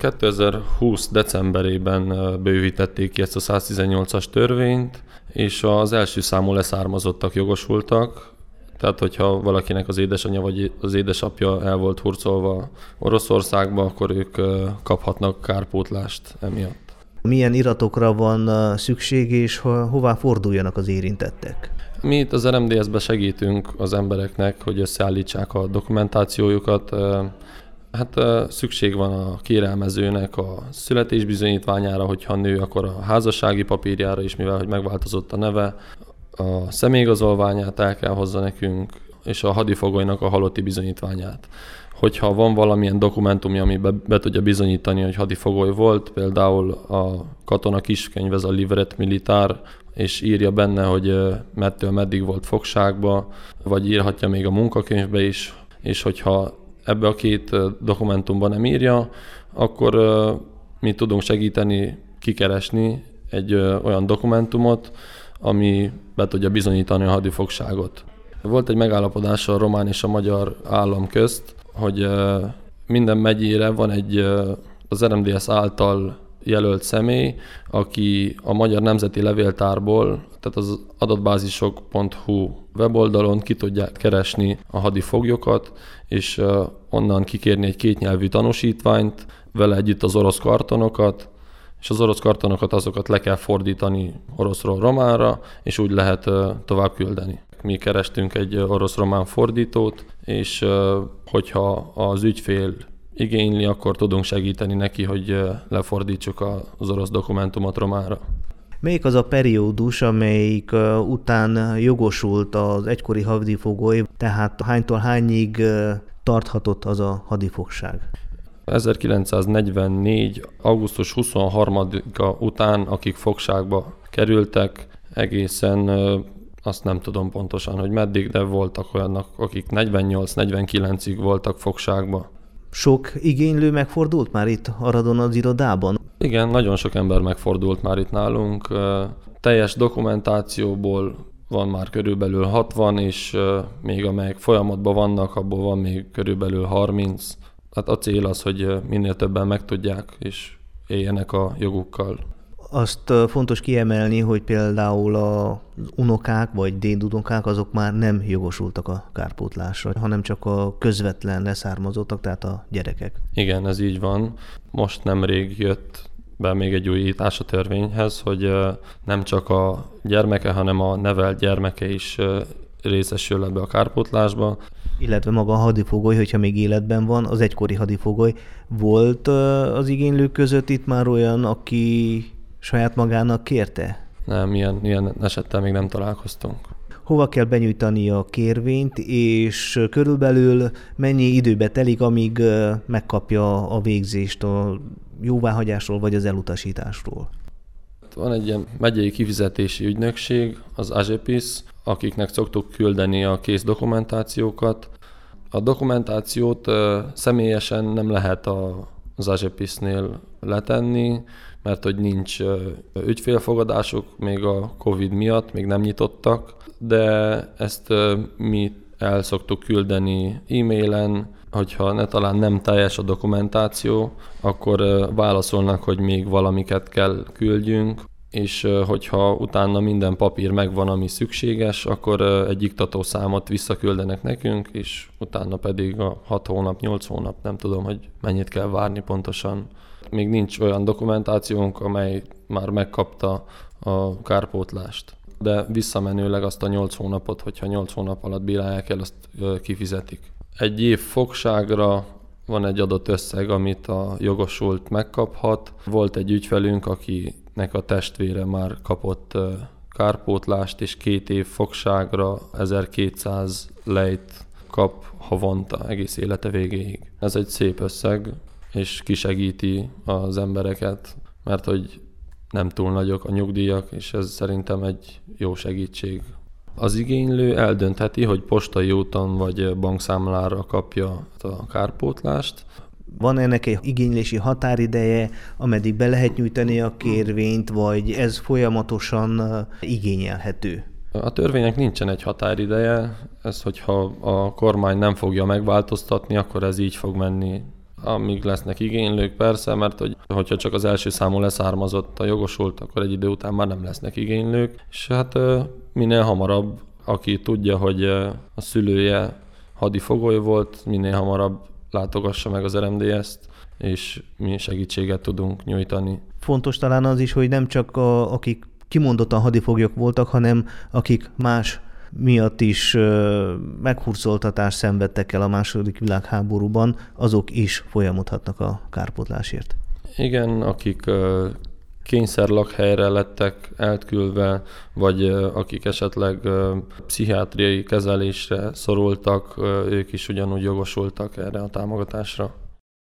2020 decemberében bővítették ki ezt a 118-as törvényt, és az első számú leszármazottak jogosultak, tehát, hogyha valakinek az édesanyja vagy az édesapja el volt hurcolva Oroszországba, akkor ők kaphatnak kárpótlást emiatt. Milyen iratokra van szükség, és hová forduljanak az érintettek? Mi itt az RMDS-be segítünk az embereknek, hogy összeállítsák a dokumentációjukat. Hát szükség van a kérelmezőnek a születésbizonyítványára, hogyha nő, akkor a házassági papírjára is, mivel hogy megváltozott a neve, a személyigazolványát el kell hozza nekünk, és a hadifogolynak a halotti bizonyítványát. Hogyha van valamilyen dokumentumja, ami be, be tudja bizonyítani, hogy hadifogoly volt, például a katona kiskönyv, ez a Livret Militár, és írja benne, hogy mettől meddig volt fogságba, vagy írhatja még a munkakönyvbe is, és hogyha ebbe a két dokumentumban nem írja, akkor mi tudunk segíteni kikeresni egy olyan dokumentumot, ami be tudja bizonyítani a hadifogságot. Volt egy megállapodás a román és a magyar állam közt, hogy minden megyére van egy az RMDS által jelölt személy, aki a Magyar Nemzeti Levéltárból, tehát az adatbázisok.hu weboldalon ki tudják keresni a hadifoglyokat, és onnan kikérni egy kétnyelvű tanúsítványt, vele együtt az orosz kartonokat, és az orosz kartonokat azokat le kell fordítani oroszról románra, és úgy lehet tovább küldeni. Mi kerestünk egy orosz-román fordítót, és hogyha az ügyfél igényli, akkor tudunk segíteni neki, hogy lefordítsuk az orosz dokumentumot románra. Melyik az a periódus, amelyik után jogosult az egykori hadifogoly, tehát hánytól hányig tarthatott az a hadifogság? 1944. augusztus 23-a után, akik fogságba kerültek, egészen azt nem tudom pontosan, hogy meddig, de voltak olyanok, akik 48-49-ig voltak fogságba. Sok igénylő megfordult már itt Aradon az irodában? Igen, nagyon sok ember megfordult már itt nálunk. Teljes dokumentációból van már körülbelül 60, és még amelyek folyamatban vannak, abból van még körülbelül 30 hát a cél az, hogy minél többen megtudják, és éljenek a jogukkal. Azt fontos kiemelni, hogy például a unokák vagy dédunokák azok már nem jogosultak a kárpótlásra, hanem csak a közvetlen leszármazottak, tehát a gyerekek. Igen, ez így van. Most nemrég jött be még egy újítás a törvényhez, hogy nem csak a gyermeke, hanem a nevelt gyermeke is részesül ebbe a kárpótlásba. Illetve maga a hadifogoly, hogyha még életben van, az egykori hadifogoly. Volt az igénylők között itt már olyan, aki saját magának kérte? Nem, ilyen, ilyen esettel még nem találkoztunk. Hova kell benyújtani a kérvényt, és körülbelül mennyi időbe telik, amíg megkapja a végzést a jóváhagyásról vagy az elutasításról? Van egy ilyen megyei kifizetési ügynökség, az AGEPIS, akiknek szoktuk küldeni a kész dokumentációkat. A dokumentációt személyesen nem lehet a, az AGEPIS-nél letenni, mert hogy nincs ügyfélfogadásuk, még a Covid miatt még nem nyitottak, de ezt mi el szoktuk küldeni e-mailen, hogyha ne talán nem teljes a dokumentáció, akkor válaszolnak, hogy még valamiket kell küldjünk, és hogyha utána minden papír megvan, ami szükséges, akkor egy iktató számot visszaküldenek nekünk, és utána pedig a 6 hónap, 8 hónap, nem tudom, hogy mennyit kell várni pontosan. Még nincs olyan dokumentációnk, amely már megkapta a kárpótlást. De visszamenőleg azt a 8 hónapot, hogyha 8 hónap alatt bírálják el, azt kifizetik. Egy év fogságra van egy adott összeg, amit a jogosult megkaphat. Volt egy ügyfelünk, akinek a testvére már kapott kárpótlást, és két év fogságra 1200 lejt kap havonta egész élete végéig. Ez egy szép összeg, és kisegíti az embereket, mert hogy nem túl nagyok a nyugdíjak, és ez szerintem egy jó segítség az igénylő eldöntheti, hogy postai úton vagy bankszámlára kapja a kárpótlást. Van ennek egy igénylési határideje, ameddig be lehet nyújtani a kérvényt, vagy ez folyamatosan igényelhető? A törvénynek nincsen egy határideje, ez hogyha a kormány nem fogja megváltoztatni, akkor ez így fog menni amíg lesznek igénylők, persze, mert hogy, hogyha csak az első számú leszármazott a jogosult, akkor egy idő után már nem lesznek igénylők, és hát minél hamarabb, aki tudja, hogy a szülője hadifogoly volt, minél hamarabb látogassa meg az RMDS-t, és mi segítséget tudunk nyújtani. Fontos talán az is, hogy nem csak a, akik kimondottan hadifoglyok voltak, hanem akik más miatt is meghurcoltatást szenvedtek el a második világháborúban, azok is folyamodhatnak a kárpotlásért. Igen, akik kényszer lakhelyre lettek elküldve, vagy akik esetleg pszichiátriai kezelésre szorultak, ők is ugyanúgy jogosultak erre a támogatásra.